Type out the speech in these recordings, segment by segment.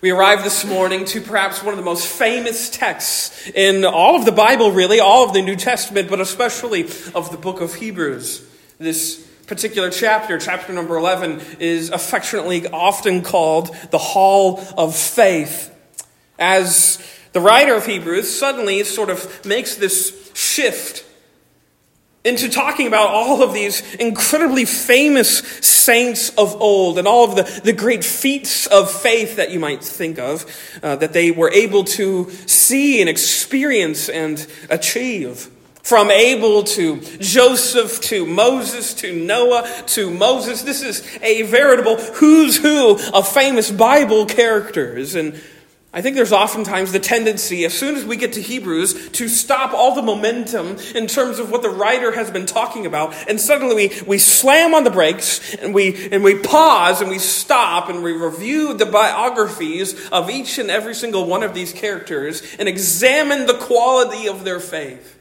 We arrive this morning to perhaps one of the most famous texts in all of the Bible, really, all of the New Testament, but especially of the book of Hebrews. This particular chapter, chapter number 11, is affectionately often called the Hall of Faith. As the writer of Hebrews suddenly sort of makes this shift into talking about all of these incredibly famous saints of old and all of the, the great feats of faith that you might think of uh, that they were able to see and experience and achieve. From Abel to Joseph to Moses to Noah to Moses. This is a veritable who's who of famous Bible characters. And I think there's oftentimes the tendency, as soon as we get to Hebrews, to stop all the momentum in terms of what the writer has been talking about, and suddenly we, we slam on the brakes and we, and we pause and we stop and we review the biographies of each and every single one of these characters and examine the quality of their faith.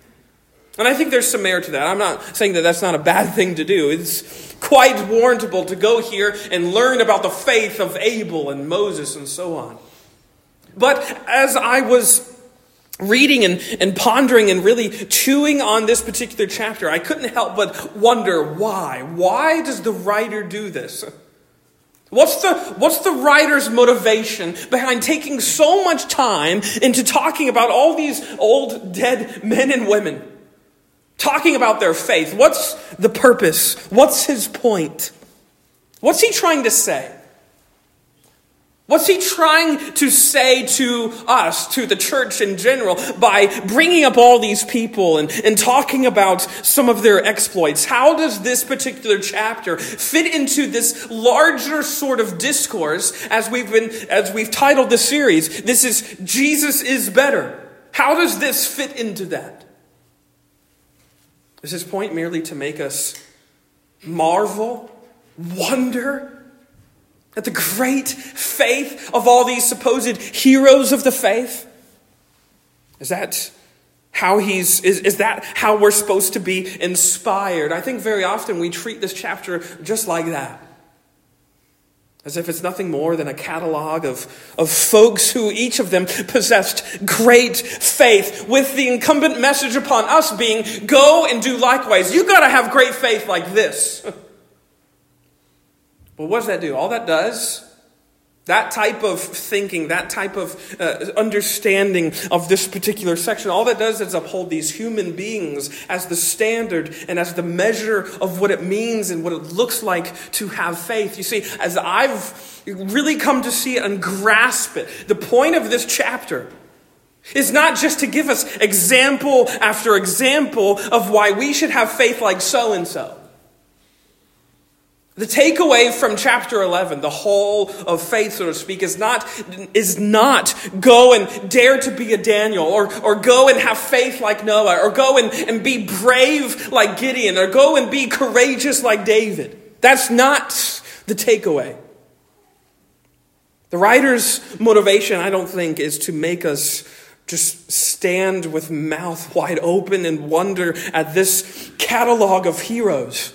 And I think there's some merit to that. I'm not saying that that's not a bad thing to do. It's quite warrantable to go here and learn about the faith of Abel and Moses and so on. But as I was reading and, and pondering and really chewing on this particular chapter, I couldn't help but wonder why. Why does the writer do this? What's the, what's the writer's motivation behind taking so much time into talking about all these old dead men and women? Talking about their faith. What's the purpose? What's his point? What's he trying to say? What's he trying to say to us, to the church in general, by bringing up all these people and, and talking about some of their exploits? How does this particular chapter fit into this larger sort of discourse as we've been, as we've titled the series? This is Jesus is better. How does this fit into that? Is his point merely to make us marvel, wonder, at the great faith of all these supposed heroes of the faith? Is that how he's is, is that how we're supposed to be inspired? I think very often we treat this chapter just like that. As if it's nothing more than a catalog of, of folks who each of them possessed great faith, with the incumbent message upon us being, go and do likewise. You gotta have great faith like this. Well, what does that do? All that does, that type of thinking, that type of uh, understanding of this particular section, all that does is uphold these human beings as the standard and as the measure of what it means and what it looks like to have faith. You see, as I've really come to see and grasp it, the point of this chapter is not just to give us example after example of why we should have faith like so and so. The takeaway from chapter 11, the whole of faith, so to speak, is not, is not go and dare to be a Daniel, or, or go and have faith like Noah, or go and, and be brave like Gideon, or go and be courageous like David. That's not the takeaway. The writer's motivation, I don't think, is to make us just stand with mouth wide open and wonder at this catalog of heroes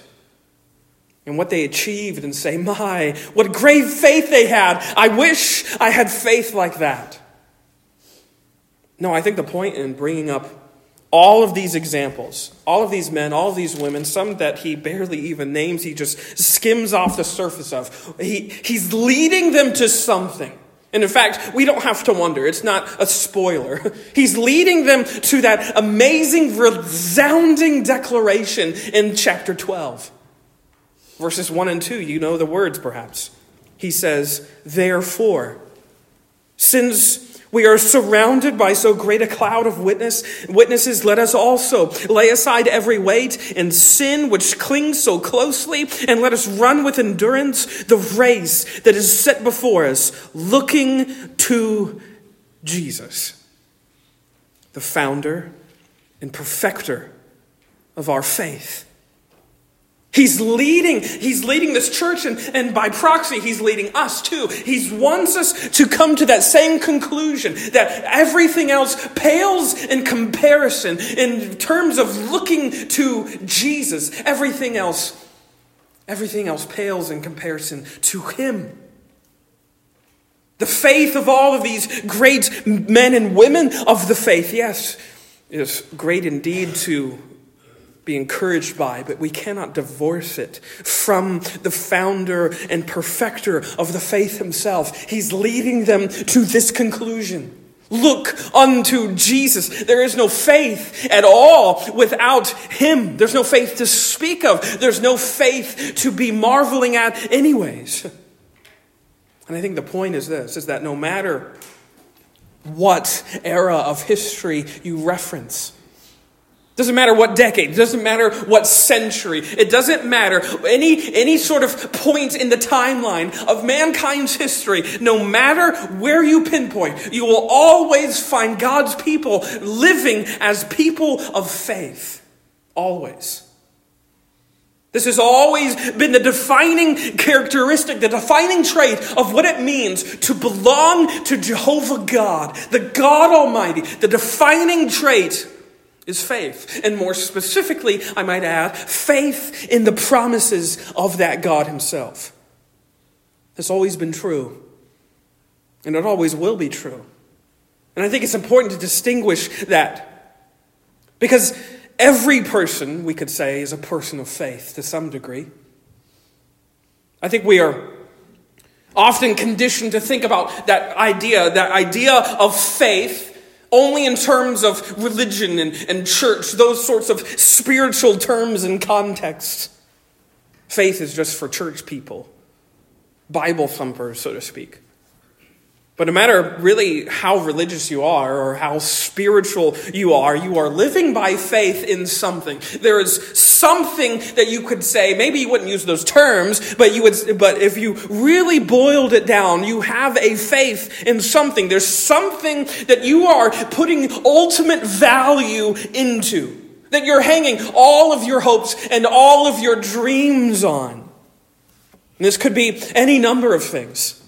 and what they achieved and say, My, what great faith they had. I wish I had faith like that. No, I think the point in bringing up all of these examples, all of these men, all of these women, some that he barely even names, he just skims off the surface of. He, he's leading them to something. And in fact, we don't have to wonder. It's not a spoiler. He's leading them to that amazing, resounding declaration in chapter 12. Verses 1 and 2, you know the words perhaps. He says, Therefore, since we are surrounded by so great a cloud of witness, witnesses, let us also lay aside every weight and sin which clings so closely, and let us run with endurance the race that is set before us, looking to Jesus, the founder and perfecter of our faith He's leading, he's leading this church, and, and by proxy, he's leading us too. He wants us to come to that same conclusion that everything else pales in comparison in terms of looking to Jesus. Everything else, everything else pales in comparison to him. The faith of all of these great men and women of the faith, yes, is great indeed to be encouraged by, but we cannot divorce it from the founder and perfecter of the faith himself. He's leading them to this conclusion. Look unto Jesus. There is no faith at all without Him. There's no faith to speak of. There's no faith to be marveling at, anyways. And I think the point is this is that no matter what era of history you reference, doesn't matter what decade, it doesn't matter what century, it doesn't matter any, any sort of point in the timeline of mankind's history, no matter where you pinpoint, you will always find God's people living as people of faith. Always. This has always been the defining characteristic, the defining trait of what it means to belong to Jehovah God, the God Almighty. The defining trait is faith. And more specifically, I might add, faith in the promises of that God Himself. It's always been true, and it always will be true. And I think it's important to distinguish that. Because every person, we could say, is a person of faith to some degree. I think we are often conditioned to think about that idea, that idea of faith only in terms of religion and, and church, those sorts of spiritual terms and context. Faith is just for church people, Bible thumpers, so to speak. But no matter really how religious you are or how spiritual you are, you are living by faith in something. There is something that you could say, maybe you wouldn't use those terms, but you would, but if you really boiled it down, you have a faith in something. There's something that you are putting ultimate value into, that you're hanging all of your hopes and all of your dreams on. And this could be any number of things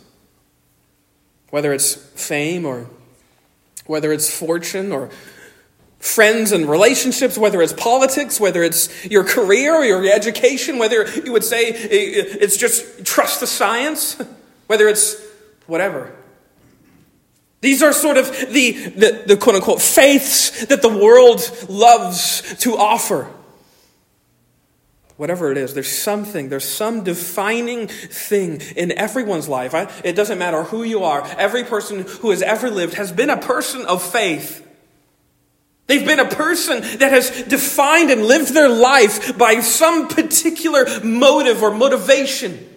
whether it's fame or whether it's fortune or friends and relationships, whether it's politics, whether it's your career or your education, whether you would say it's just trust the science, whether it's whatever. These are sort of the, the, the quote unquote faiths that the world loves to offer whatever it is, there's something, there's some defining thing in everyone's life. I, it doesn't matter who you are, every person who has ever lived has been a person of faith. They've been a person that has defined and lived their life by some particular motive or motivation.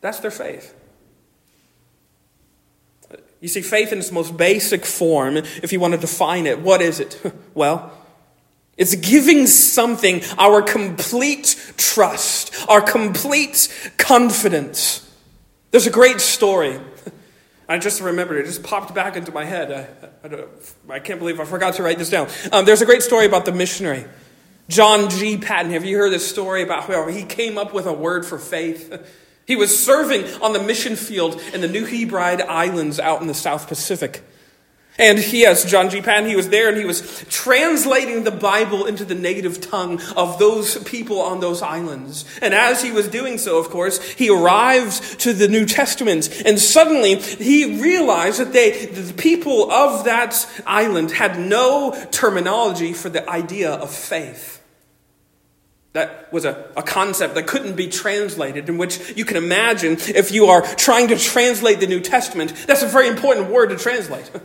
That's their faith. You see, faith in its most basic form, if you want to define it, what is it? Well, it's giving something our complete trust, our complete confidence. There's a great story. I just remembered it. just popped back into my head. I, I, I can't believe I forgot to write this down. Um, there's a great story about the missionary, John G. Paton. Have you heard this story about how he came up with a word for faith? He was serving on the mission field in the New Hebride Islands out in the South Pacific. And yes, John G. Paton, he was there and he was translating the Bible into the native tongue of those people on those islands. And as he was doing so, of course, he arrived to the New Testament and suddenly he realized that they, the people of that island had no terminology for the idea of faith. That was a, a concept that couldn't be translated, in which you can imagine if you are trying to translate the New Testament, that's a very important word to translate.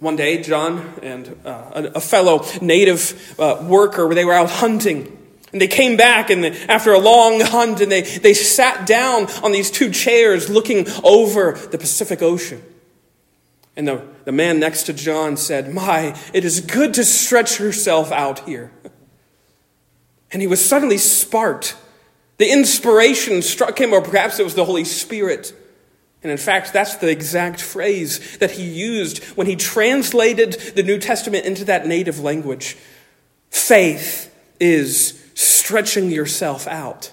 One day, John and uh, a fellow native uh, worker, they were out hunting. And they came back and after a long hunt and they, they sat down on these two chairs looking over the Pacific Ocean. And the, the man next to John said, My, it is good to stretch yourself out here. And he was suddenly sparked. The inspiration struck him, or perhaps it was the Holy Spirit. And in fact, that's the exact phrase that he used when he translated the New Testament into that native language. Faith is stretching yourself out.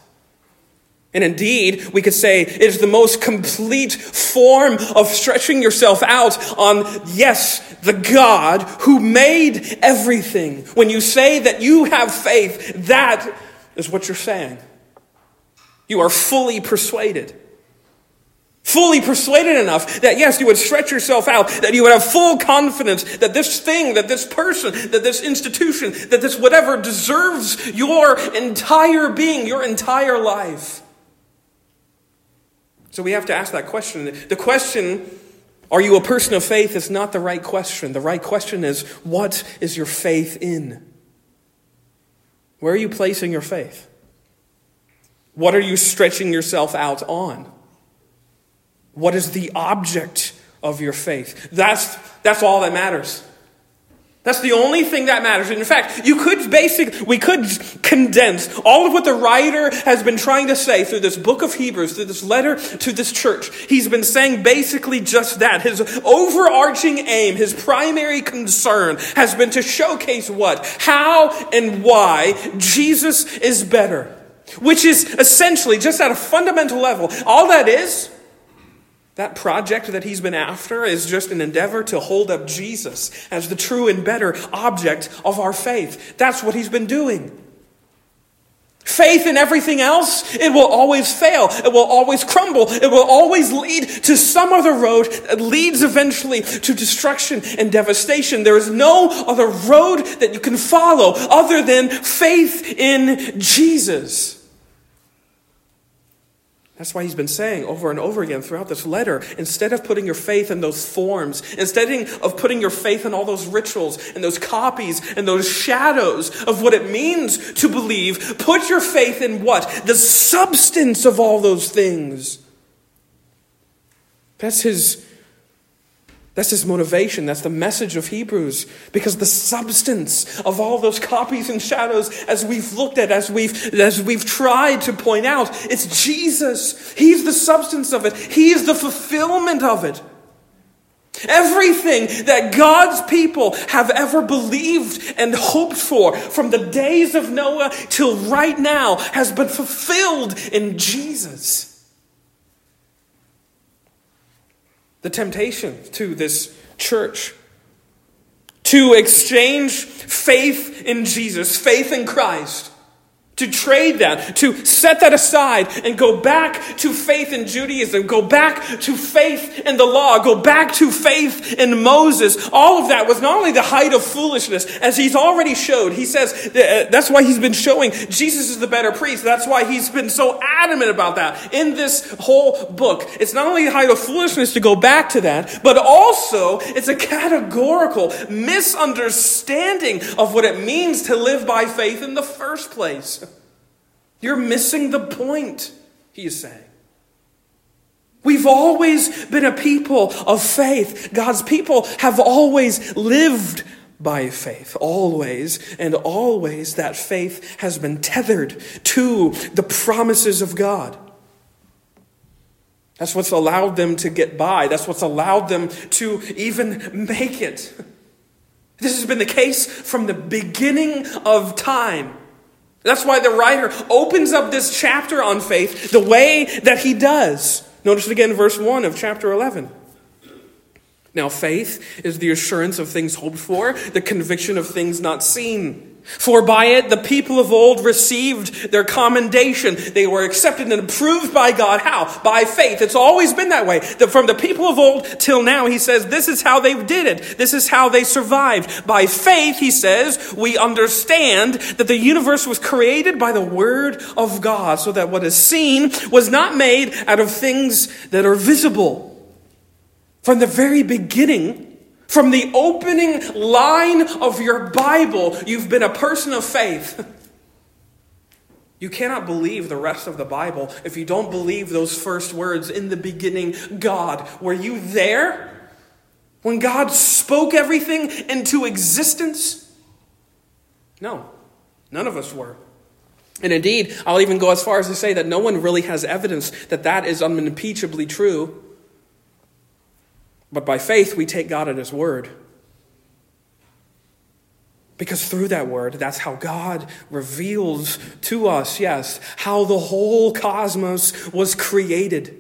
And indeed, we could say it is the most complete form of stretching yourself out on, yes, the God who made everything. When you say that you have faith, that is what you're saying. You are fully persuaded. Fully persuaded enough that yes, you would stretch yourself out, that you would have full confidence that this thing, that this person, that this institution, that this whatever deserves your entire being, your entire life. So we have to ask that question. The question, are you a person of faith, is not the right question. The right question is, what is your faith in? Where are you placing your faith? What are you stretching yourself out on? What is the object of your faith? That's, that's all that matters. That's the only thing that matters. And in fact, you could basic, we could condense all of what the writer has been trying to say through this book of Hebrews, through this letter to this church. He's been saying basically just that. His overarching aim, his primary concern has been to showcase what? How and why Jesus is better. Which is essentially, just at a fundamental level, all that is that project that he's been after is just an endeavor to hold up Jesus as the true and better object of our faith. That's what he's been doing. Faith in everything else, it will always fail. It will always crumble. It will always lead to some other road that leads eventually to destruction and devastation. There is no other road that you can follow other than faith in Jesus. That's why he's been saying over and over again throughout this letter instead of putting your faith in those forms, instead of putting your faith in all those rituals and those copies and those shadows of what it means to believe, put your faith in what? The substance of all those things. That's his that's his motivation. That's the message of Hebrews. Because the substance of all those copies and shadows, as we've looked at, as we've, as we've tried to point out, it's Jesus. He's the substance of it, He is the fulfillment of it. Everything that God's people have ever believed and hoped for from the days of Noah till right now has been fulfilled in Jesus. The temptation to this church to exchange faith in Jesus, faith in Christ, to trade that, to set that aside and go back to faith in Judaism, go back to faith in the law, go back to faith in Moses. All of that was not only the height of foolishness, as he's already showed. He says uh, that's why he's been showing Jesus is the better priest. That's why he's been so adamant about that in this whole book. It's not only the height of foolishness to go back to that, but also it's a categorical misunderstanding of what it means to live by faith in the first place. You're missing the point, he is saying. We've always been a people of faith. God's people have always lived by faith. Always and always that faith has been tethered to the promises of God. That's what's allowed them to get by. That's what's allowed them to even make it. This has been the case from the beginning of time. That's why the writer opens up this chapter on faith the way that he does. Notice it again verse 1 of chapter 11. Now, faith is the assurance of things hoped for, the conviction of things not seen. For by it the people of old received their commendation. They were accepted and approved by God. How? By faith. It's always been that way. From the people of old till now, he says, this is how they did it. This is how they survived. By faith, he says, we understand that the universe was created by the word of God, so that what is seen was not made out of things that are visible. From the very beginning, from the opening line of your Bible, you've been a person of faith. You cannot believe the rest of the Bible if you don't believe those first words in the beginning God. Were you there when God spoke everything into existence? No, none of us were. And indeed, I'll even go as far as to say that no one really has evidence that that is unimpeachably true. But by faith, we take God at His word. Because through that word, that's how God reveals to us, yes, how the whole cosmos was created.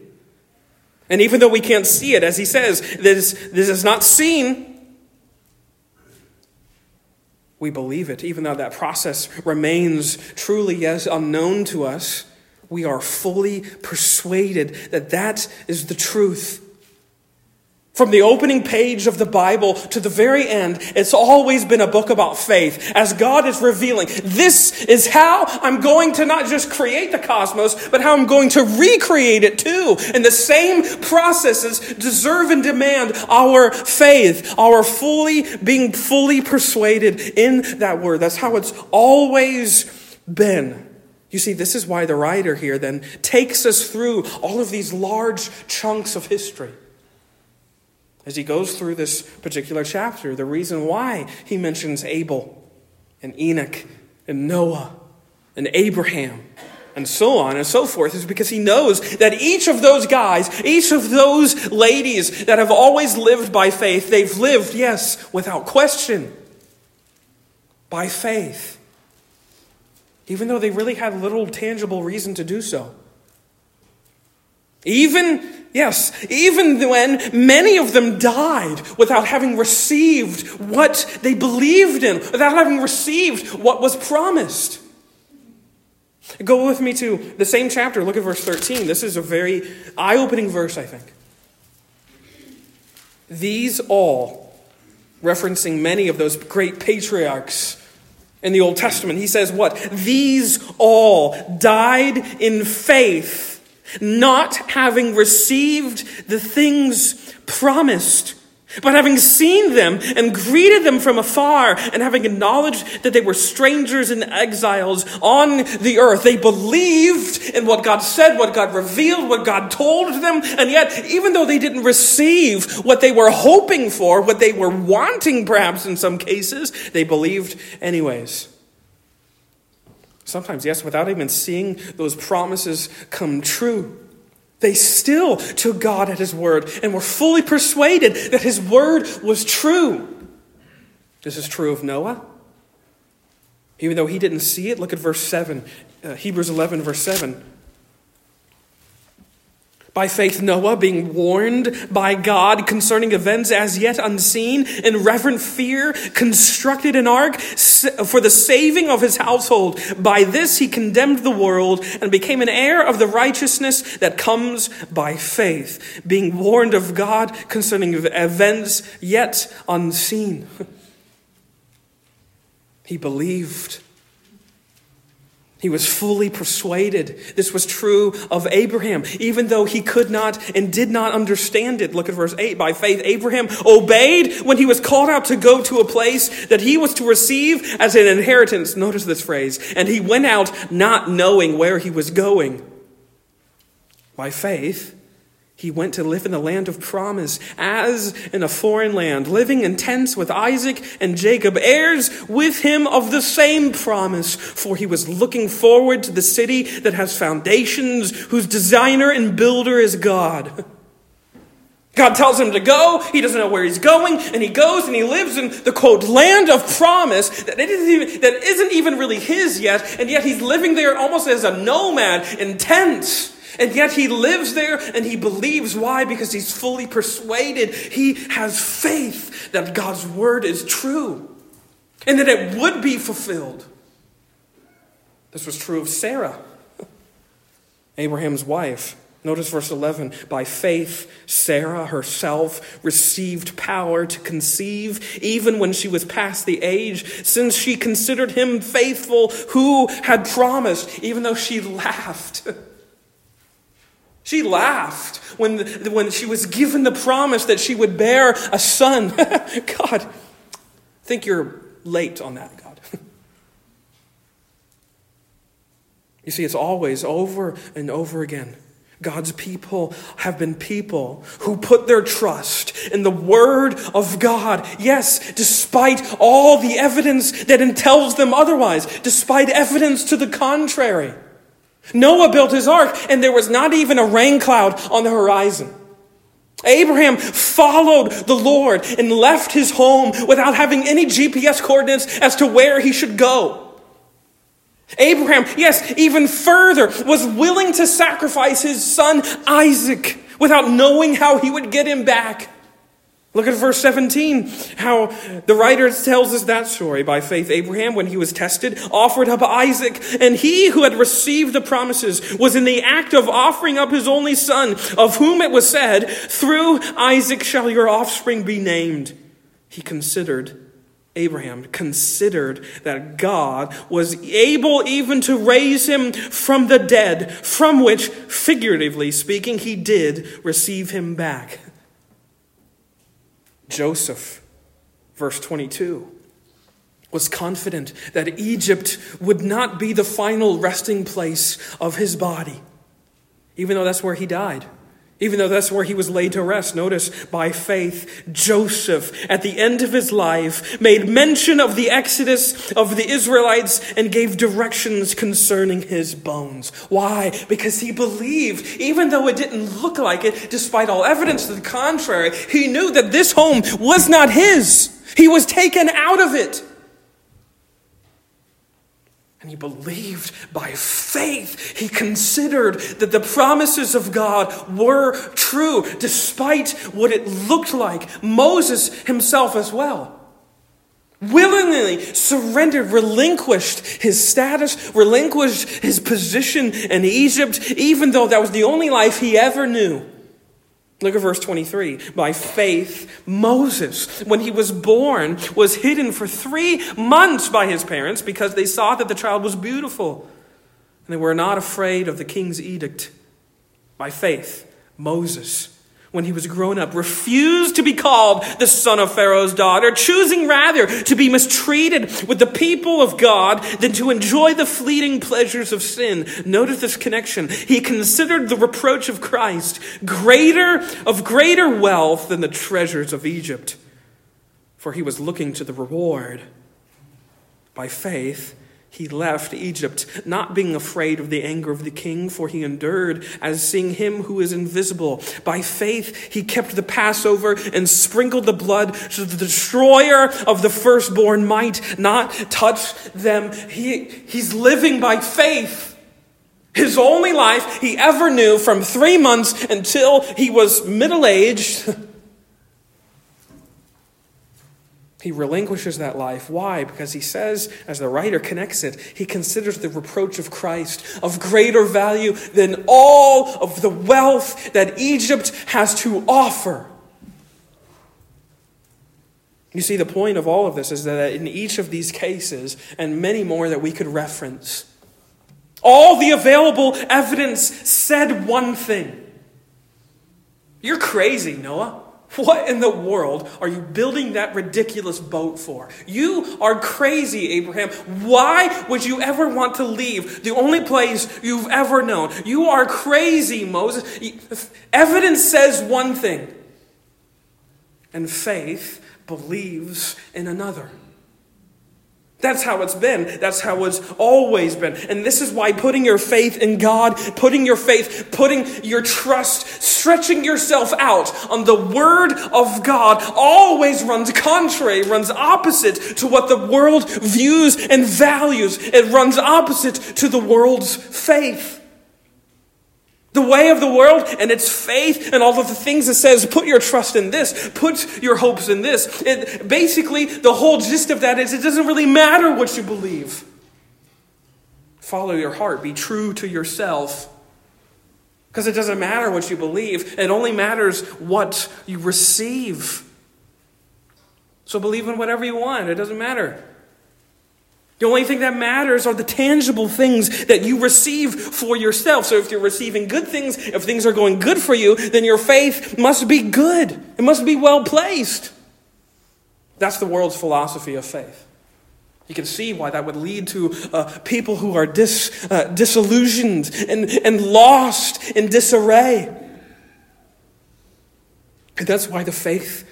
And even though we can't see it, as he says, this, this is not seen, we believe it, even though that process remains truly, yes, unknown to us. we are fully persuaded that that is the truth. From the opening page of the Bible to the very end, it's always been a book about faith. As God is revealing, this is how I'm going to not just create the cosmos, but how I'm going to recreate it too. And the same processes deserve and demand our faith, our fully being fully persuaded in that word. That's how it's always been. You see, this is why the writer here then takes us through all of these large chunks of history as he goes through this particular chapter. The reason why he mentions Abel and Enoch and Noah and Abraham and so on and so forth is because he knows that each of those guys, each of those ladies that have always lived by faith, they've lived, yes, without question, by faith. Even though they really had little tangible reason to do so. Even, yes, even when many of them died without having received what they believed in, without having received what was promised. Go with me to the same chapter. Look at verse 13. This is a very eye opening verse, I think. These all, referencing many of those great patriarchs in the Old Testament, he says, What? These all died in faith not having received the things promised, but having seen them and greeted them from afar, and having acknowledged that they were strangers and exiles on the earth. They believed in what God said, what God revealed, what God told them, and yet, even though they didn't receive what they were hoping for, what they were wanting perhaps in some cases, they believed anyways. Sometimes, yes, without even seeing those promises come true. They still took God at His word and were fully persuaded that His word was true. This is true of Noah. Even though he didn't see it, look at verse 7, uh, Hebrews 11, verse 7. By faith, Noah, being warned by God concerning events as yet unseen, in reverent fear, constructed an ark for the saving of his household. By this he condemned the world and became an heir of the righteousness that comes by faith, being warned of God concerning events yet unseen. He believed he was fully persuaded. This was true of Abraham, even though he could not and did not understand it. Look at verse 8. By faith, Abraham obeyed when he was called out to go to a place that he was to receive as an inheritance. Notice this phrase. And he went out not knowing where he was going. By faith, he went to live in the land of promise, as in a foreign land, living in tents with Isaac and Jacob, heirs with him of the same promise. For he was looking forward to the city that has foundations, whose designer and builder is God. God tells him to go, he doesn't know where he's going, and he goes and he lives in the quote, land of promise that, isn't even, that isn't even really his yet, and yet he's living there almost as a nomad in tents. And yet he lives there and he believes. Why? Because he's fully persuaded. He has faith that God's word is true and that it would be fulfilled. This was true of Sarah, Abraham's wife. Notice verse 11. By faith, Sarah herself received power to conceive, even when she was past the age, since she considered him faithful who had promised, even though she laughed. She laughed when, when she was given the promise that she would bear a son. God, I think you're late on that, God. you see, it's always over and over again. God's people have been people who put their trust in the Word of God. Yes, despite all the evidence that tells them otherwise, despite evidence to the contrary. Noah built his ark, and there was not even a rain cloud on the horizon. Abraham followed the Lord and left his home without having any GPS coordinates as to where he should go. Abraham, yes, even further, was willing to sacrifice his son Isaac without knowing how he would get him back. Look at verse 17, how the writer tells us that story. By faith, Abraham, when he was tested, offered up Isaac, and he who had received the promises was in the act of offering up his only son, of whom it was said, Through Isaac shall your offspring be named. He considered, Abraham considered that God was able even to raise him from the dead, from which, figuratively speaking, he did receive him back. Joseph, verse 22, was confident that Egypt would not be the final resting place of his body, even though that's where he died. Even though that's where he was laid to rest, notice by faith, Joseph, at the end of his life, made mention of the exodus of the Israelites and gave directions concerning his bones. Why? Because he believed, even though it didn't look like it, despite all evidence to the contrary, he knew that this home was not his. He was taken out of it. And he believed by faith. He considered that the promises of God were true, despite what it looked like. Moses himself, as well, willingly surrendered, relinquished his status, relinquished his position in Egypt, even though that was the only life he ever knew. Look at verse 23. By faith, Moses, when he was born, was hidden for three months by his parents because they saw that the child was beautiful. And they were not afraid of the king's edict. By faith, Moses when he was grown up, refused to be called the son of Pharaoh's daughter, choosing rather to be mistreated with the people of God than to enjoy the fleeting pleasures of sin. Notice this connection. He considered the reproach of Christ greater, of greater wealth than the treasures of Egypt, for he was looking to the reward. By faith, he left Egypt, not being afraid of the anger of the king, for he endured as seeing him who is invisible. By faith, he kept the Passover and sprinkled the blood so the destroyer of the firstborn might not touch them. He, he's living by faith. His only life he ever knew from three months until he was middle aged. He relinquishes that life. Why? Because he says, as the writer connects it, he considers the reproach of Christ of greater value than all of the wealth that Egypt has to offer. You see, the point of all of this is that in each of these cases, and many more that we could reference, all the available evidence said one thing You're crazy, Noah. What in the world are you building that ridiculous boat for? You are crazy, Abraham. Why would you ever want to leave the only place you've ever known? You are crazy, Moses. Evidence says one thing, and faith believes in another. That's how it's been. That's how it's always been. And this is why putting your faith in God, putting your faith, putting your trust, stretching yourself out on the Word of God always runs contrary, runs opposite to what the world views and values. It runs opposite to the world's faith. The way of the world and its faith and all of the things it says, put your trust in this, put your hopes in this. It, basically, the whole gist of that is it doesn't really matter what you believe. Follow your heart, be true to yourself. Because it doesn't matter what you believe, it only matters what you receive. So believe in whatever you want, it doesn't matter. The only thing that matters are the tangible things that you receive for yourself. So if you're receiving good things, if things are going good for you, then your faith must be good. It must be well placed. That's the world's philosophy of faith. You can see why that would lead to uh, people who are dis, uh, disillusioned and, and lost in disarray. And that's why the faith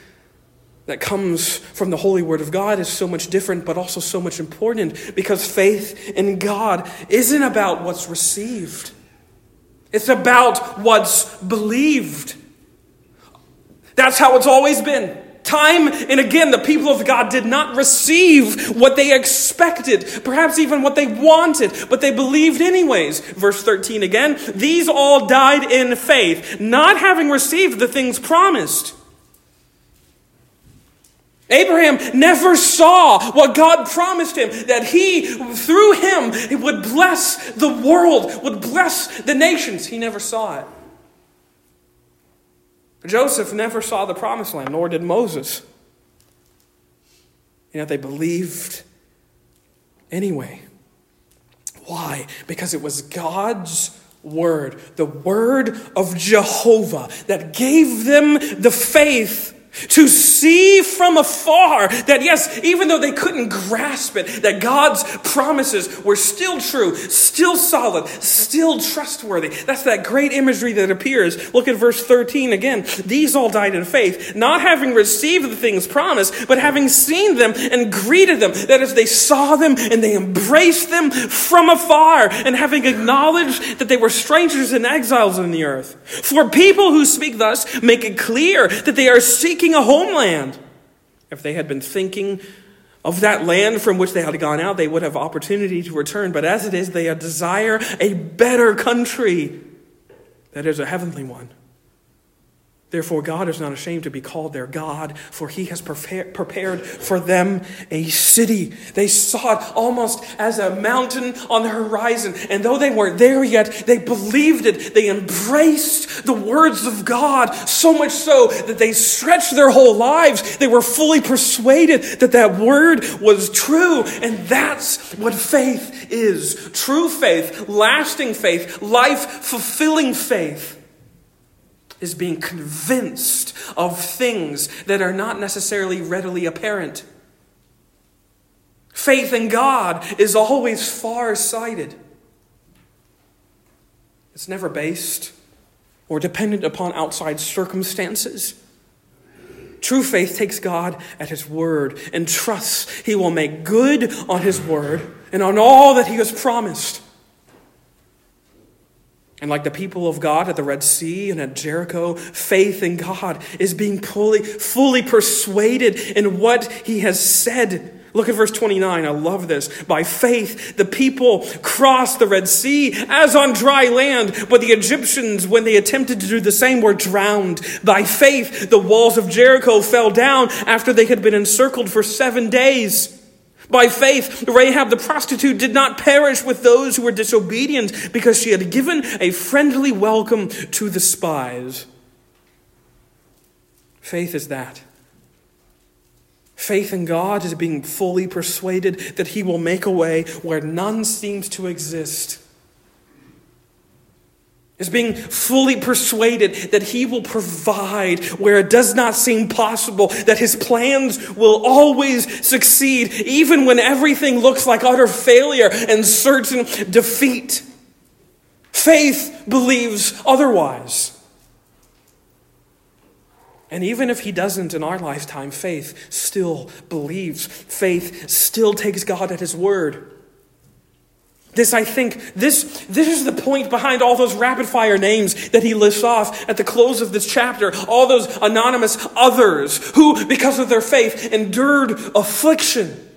that comes from the holy word of God is so much different, but also so much important because faith in God isn't about what's received, it's about what's believed. That's how it's always been. Time and again, the people of God did not receive what they expected, perhaps even what they wanted, but they believed anyways. Verse 13 again, these all died in faith, not having received the things promised Abraham never saw what God promised him, that he, through him, would bless the world, would bless the nations. He never saw it. Joseph never saw the promised land, nor did Moses. And yet they believed anyway. Why? Because it was God's word, the word of Jehovah, that gave them the faith to see from afar that, yes, even though they couldn't grasp it, that God's promises were still true, still solid, still trustworthy. That's that great imagery that appears. Look at verse 13 again. These all died in faith, not having received the things promised, but having seen them and greeted them. That is, they saw them and they embraced them from afar, and having acknowledged that they were strangers and exiles in the earth. For people who speak thus make it clear that they are seeking seeking a homeland. If they had been thinking of that land from which they had gone out, they would have opportunity to return. But as it is, they desire a better country that is a heavenly one. Therefore, God is not ashamed to be called their God, for he has prepared for them a city. They saw it almost as a mountain on the horizon. And though they weren't there yet, they believed it. They embraced the words of God, so much so that they stretched their whole lives. They were fully persuaded that that word was true. And that's what faith is true faith, lasting faith, life fulfilling faith is being convinced of things that are not necessarily readily apparent. Faith in God is always far sighted, it's never based or dependent upon outside circumstances. True faith takes God at His word and trusts He will make good on His word and on all that He has promised. And like the people of God at the Red Sea and at Jericho, faith in God is being fully, fully persuaded in what he has said. Look at verse 29. I love this. By faith, the people crossed the Red Sea as on dry land, but the Egyptians, when they attempted to do the same, were drowned. By faith, the walls of Jericho fell down after they had been encircled for seven days. By faith, Rahab the prostitute did not perish with those who were disobedient because she had given a friendly welcome to the spies. Faith is that. Faith in God is being fully persuaded that He will make a way where none seems to exist is being fully persuaded that he will provide where it does not seem possible, that his plans will always succeed, even when everything looks like utter failure and certain defeat. Faith believes otherwise. And even if he doesn't in our lifetime, faith still believes. Faith still takes God at his word. This, I think, this, this is the point behind all those rapid fire names that he lists off at the close of this chapter. All those anonymous others who, because of their faith, endured affliction.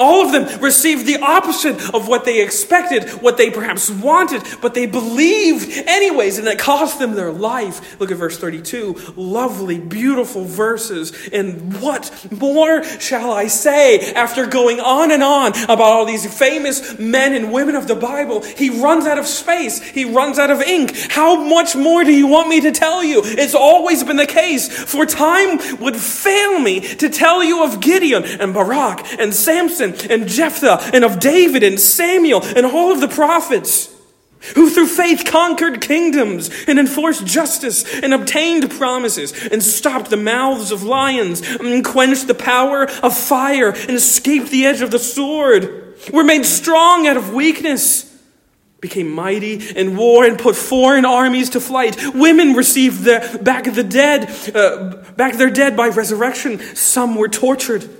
All of them received the opposite of what they expected, what they perhaps wanted, but they believed anyways, and it cost them their life. Look at verse 32. Lovely, beautiful verses. And what more shall I say after going on and on about all these famous men and women of the Bible? He runs out of space, he runs out of ink. How much more do you want me to tell you? It's always been the case, for time would fail me to tell you of Gideon and Barak and Samson and Jephthah and of David and Samuel and all of the prophets who through faith conquered kingdoms and enforced justice and obtained promises and stopped the mouths of lions and quenched the power of fire and escaped the edge of the sword, were made strong out of weakness, became mighty in war and put foreign armies to flight. Women received the, back the dead, uh, back their dead by resurrection. Some were tortured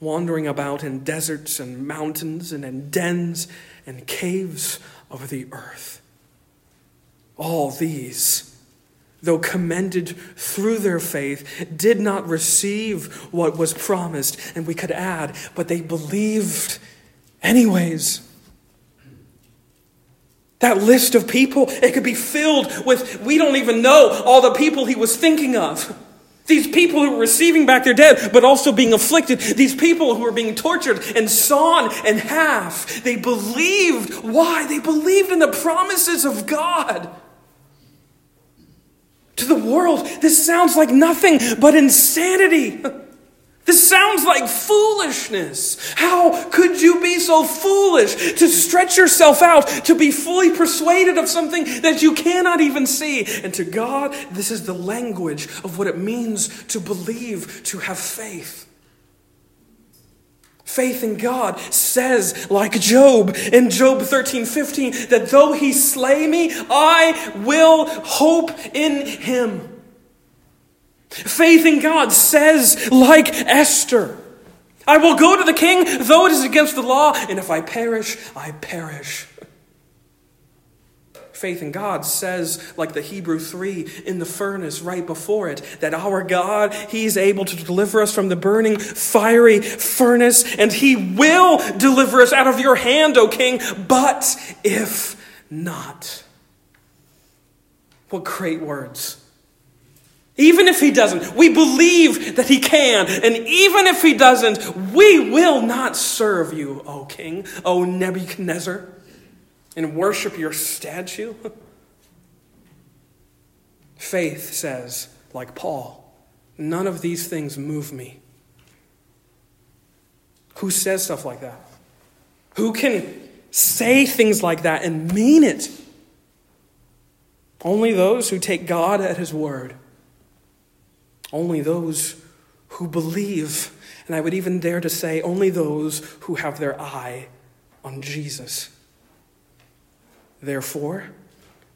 Wandering about in deserts and mountains and in dens and caves of the earth. All these, though commended through their faith, did not receive what was promised, and we could add, but they believed anyways. That list of people, it could be filled with, we don't even know all the people he was thinking of. These people who were receiving back their dead, but also being afflicted. These people who were being tortured and sawn in half. They believed. Why? They believed in the promises of God. To the world, this sounds like nothing but insanity. This sounds like foolishness. How could you be so foolish to stretch yourself out, to be fully persuaded of something that you cannot even see? And to God, this is the language of what it means to believe, to have faith. Faith in God says, like Job in Job 13 15, that though he slay me, I will hope in him. Faith in God says, like Esther, I will go to the king, though it is against the law, and if I perish, I perish. Faith in God says, like the Hebrew 3 in the furnace right before it, that our God, He is able to deliver us from the burning, fiery furnace, and He will deliver us out of your hand, O King. But if not, what great words. Even if he doesn't, we believe that he can. And even if he doesn't, we will not serve you, O king, O Nebuchadnezzar, and worship your statue. Faith says, like Paul, none of these things move me. Who says stuff like that? Who can say things like that and mean it? Only those who take God at his word. Only those who believe, and I would even dare to say, only those who have their eye on Jesus. Therefore,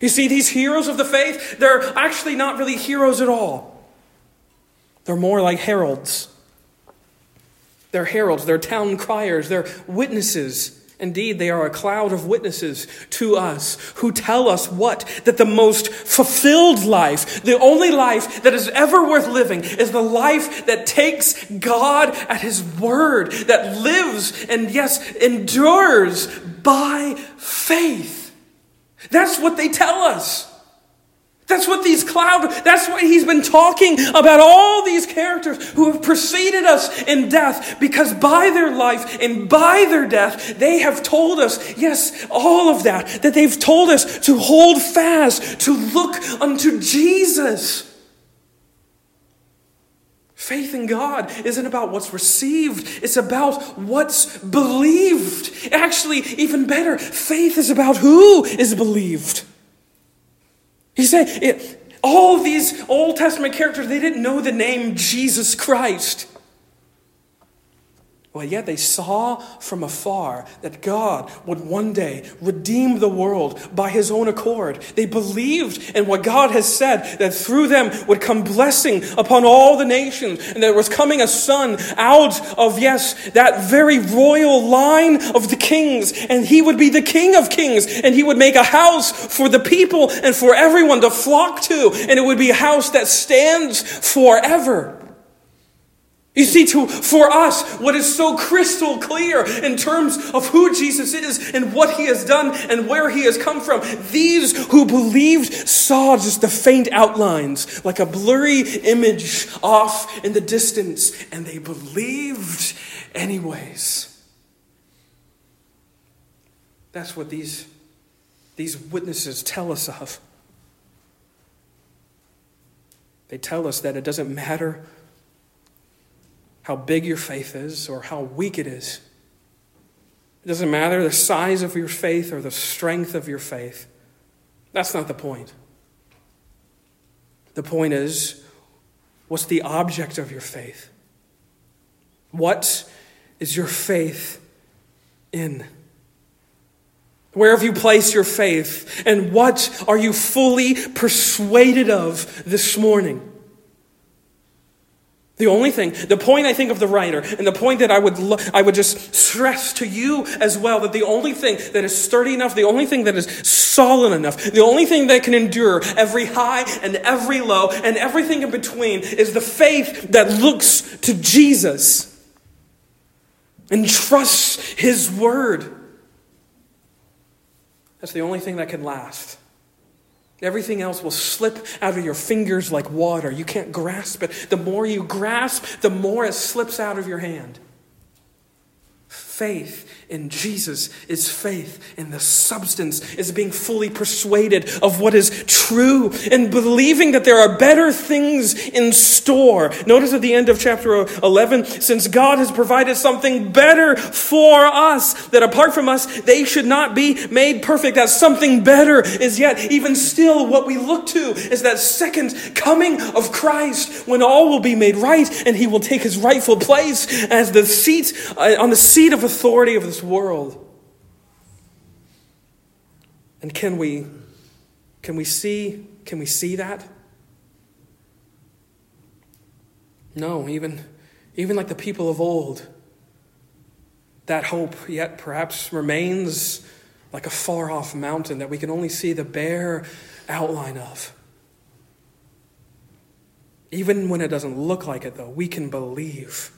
You see, these heroes of the faith, they're actually not really heroes at all. They're more like heralds. They're heralds, they're town criers, they're witnesses. Indeed, they are a cloud of witnesses to us who tell us what? That the most fulfilled life, the only life that is ever worth living, is the life that takes God at His word, that lives and, yes, endures by faith. That's what they tell us. That's what these cloud, that's what he's been talking about all these characters who have preceded us in death because by their life and by their death, they have told us, yes, all of that, that they've told us to hold fast, to look unto Jesus. Faith in God isn't about what's received, it's about what's believed. Actually, even better, faith is about who is believed. He said, it, all these Old Testament characters, they didn't know the name Jesus Christ. Well, yet they saw from afar that God would one day redeem the world by his own accord. They believed in what God has said, that through them would come blessing upon all the nations, and there was coming a son out of, yes, that very royal line of the kings, and he would be the king of kings, and he would make a house for the people and for everyone to flock to, and it would be a house that stands forever. You see, to, for us, what is so crystal clear in terms of who Jesus is and what he has done and where he has come from, these who believed saw just the faint outlines, like a blurry image off in the distance, and they believed anyways. That's what these, these witnesses tell us of. They tell us that it doesn't matter how big your faith is or how weak it is. It doesn't matter the size of your faith or the strength of your faith. That's not the point. The point is what's the object of your faith? What is your faith in? Where have you placed your faith? And what are you fully persuaded of this morning? The only thing, the point I think of the writer, and the point that I would, lo- I would just stress to you as well, that the only thing that is sturdy enough, the only thing that is solid enough, the only thing that can endure every high and every low and everything in between is the faith that looks to Jesus and trusts His word. That's the only thing that can last. Everything else will slip out of your fingers like water. You can't grasp it. The more you grasp, the more it slips out of your hand. Faith in Jesus is faith in the substance, is being fully persuaded of what is true and believing that there are better things in store. Notice at the end of chapter 11, since God has provided something better for us, that apart from us, they should not be made perfect, that something better is yet. Even still, what we look to is that second coming of Christ when all will be made right and he will take his rightful place as the seat, uh, on the seat of authority of this world. And can we can we see can we see that? No, even even like the people of old, that hope yet perhaps remains like a far off mountain that we can only see the bare outline of. Even when it doesn't look like it, though, we can believe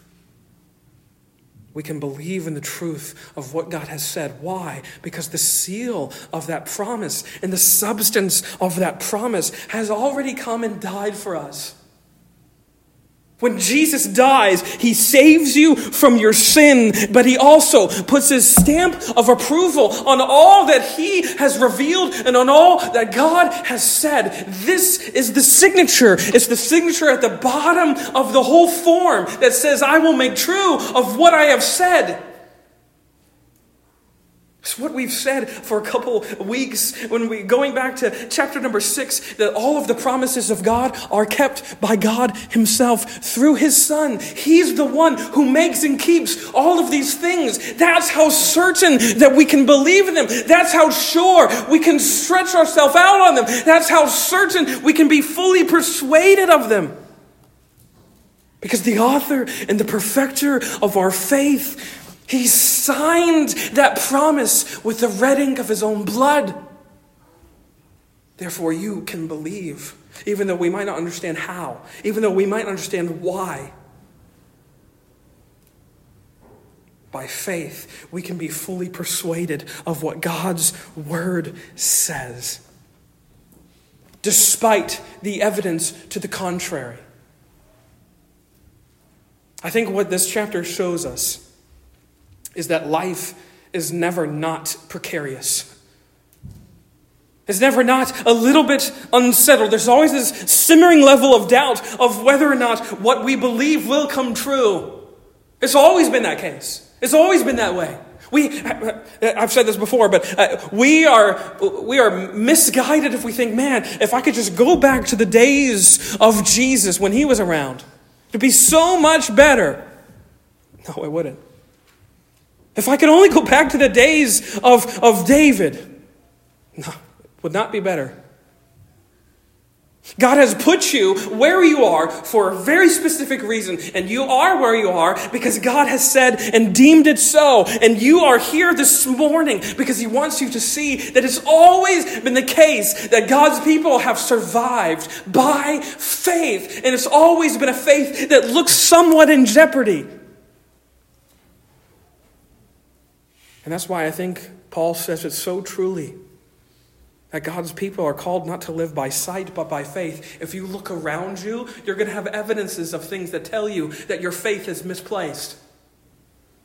we can believe in the truth of what God has said. Why? Because the seal of that promise and the substance of that promise has already come and died for us. When Jesus dies, he saves you from your sin, but he also puts his stamp of approval on all that he has revealed and on all that God has said. This is the signature. It's the signature at the bottom of the whole form that says, I will make true of what I have said. It's what we've said for a couple weeks when we going back to chapter number six that all of the promises of God are kept by God Himself through His Son. He's the one who makes and keeps all of these things. That's how certain that we can believe in them. That's how sure we can stretch ourselves out on them. That's how certain we can be fully persuaded of them. Because the author and the perfecter of our faith he signed that promise with the red ink of his own blood. Therefore, you can believe, even though we might not understand how, even though we might understand why. By faith, we can be fully persuaded of what God's word says, despite the evidence to the contrary. I think what this chapter shows us is that life is never not precarious. It's never not a little bit unsettled. There's always this simmering level of doubt of whether or not what we believe will come true. It's always been that case. It's always been that way. We, I've said this before, but uh, we are, we are misguided if we think, man, if I could just go back to the days of Jesus when he was around, it'd be so much better. No, it wouldn't. If I could only go back to the days of, of David, no, would not be better. God has put you where you are for a very specific reason, and you are where you are because God has said and deemed it so. And you are here this morning because He wants you to see that it's always been the case that God's people have survived by faith, and it's always been a faith that looks somewhat in jeopardy. And that's why I think Paul says it so truly that God's people are called not to live by sight but by faith. If you look around you, you're going to have evidences of things that tell you that your faith is misplaced.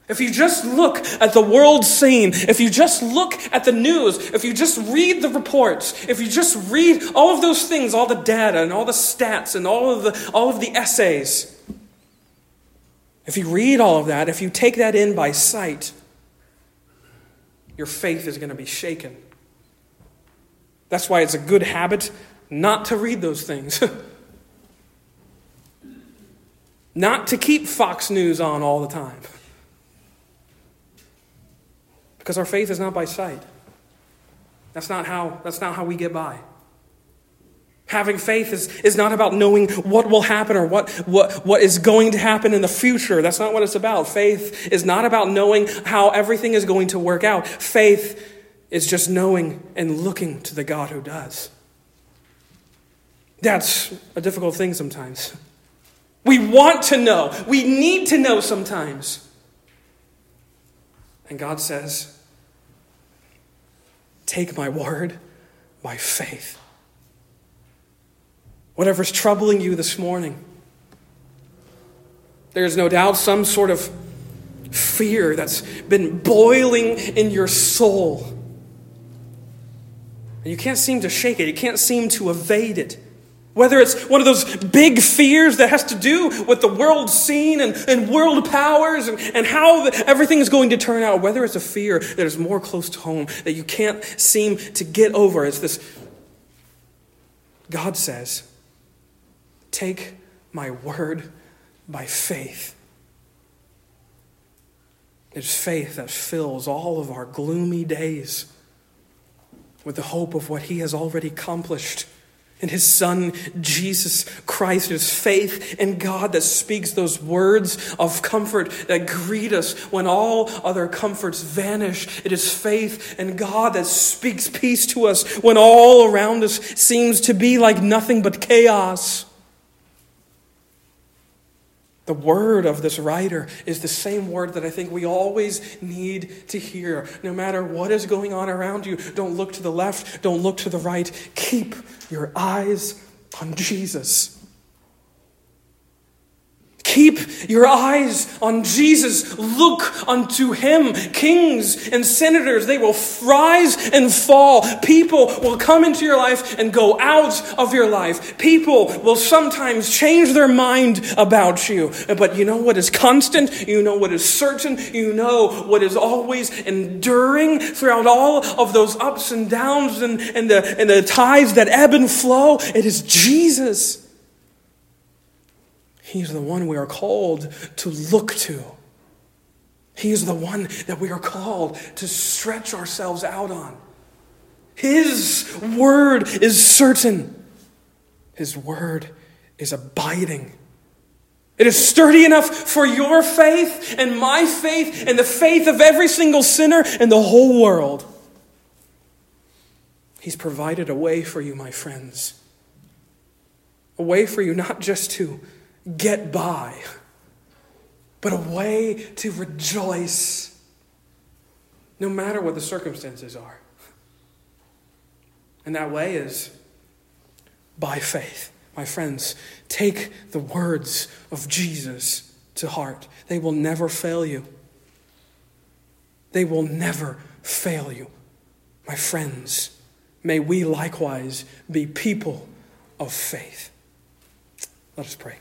If you just look at the world scene, if you just look at the news, if you just read the reports, if you just read all of those things, all the data and all the stats and all of the, all of the essays, if you read all of that, if you take that in by sight, your faith is going to be shaken. That's why it's a good habit not to read those things. not to keep Fox News on all the time. Because our faith is not by sight. That's not how, that's not how we get by. Having faith is, is not about knowing what will happen or what, what, what is going to happen in the future. That's not what it's about. Faith is not about knowing how everything is going to work out. Faith is just knowing and looking to the God who does. That's a difficult thing sometimes. We want to know, we need to know sometimes. And God says, Take my word by faith. Whatever's troubling you this morning, there's no doubt some sort of fear that's been boiling in your soul. And you can't seem to shake it, you can't seem to evade it. Whether it's one of those big fears that has to do with the world scene and, and world powers and, and how the, everything is going to turn out, whether it's a fear that is more close to home that you can't seem to get over, it's this God says, Take my word by faith. It's faith that fills all of our gloomy days with the hope of what He has already accomplished in His Son, Jesus Christ. It is faith in God that speaks those words of comfort that greet us when all other comforts vanish. It is faith in God that speaks peace to us when all around us seems to be like nothing but chaos. The word of this writer is the same word that I think we always need to hear. No matter what is going on around you, don't look to the left, don't look to the right. Keep your eyes on Jesus. Keep your eyes on Jesus. Look unto him. Kings and senators, they will rise and fall. People will come into your life and go out of your life. People will sometimes change their mind about you. But you know what is constant? You know what is certain? You know what is always enduring throughout all of those ups and downs and, and, the, and the tides that ebb and flow? It is Jesus. He's the one we are called to look to. He is the one that we are called to stretch ourselves out on. His word is certain, His word is abiding. It is sturdy enough for your faith and my faith and the faith of every single sinner in the whole world. He's provided a way for you, my friends. A way for you not just to get by, but a way to rejoice no matter what the circumstances are. And that way is by faith. My friends, take the words of Jesus to heart. They will never fail you. They will never fail you. My friends, may we likewise be people of faith. Let us pray.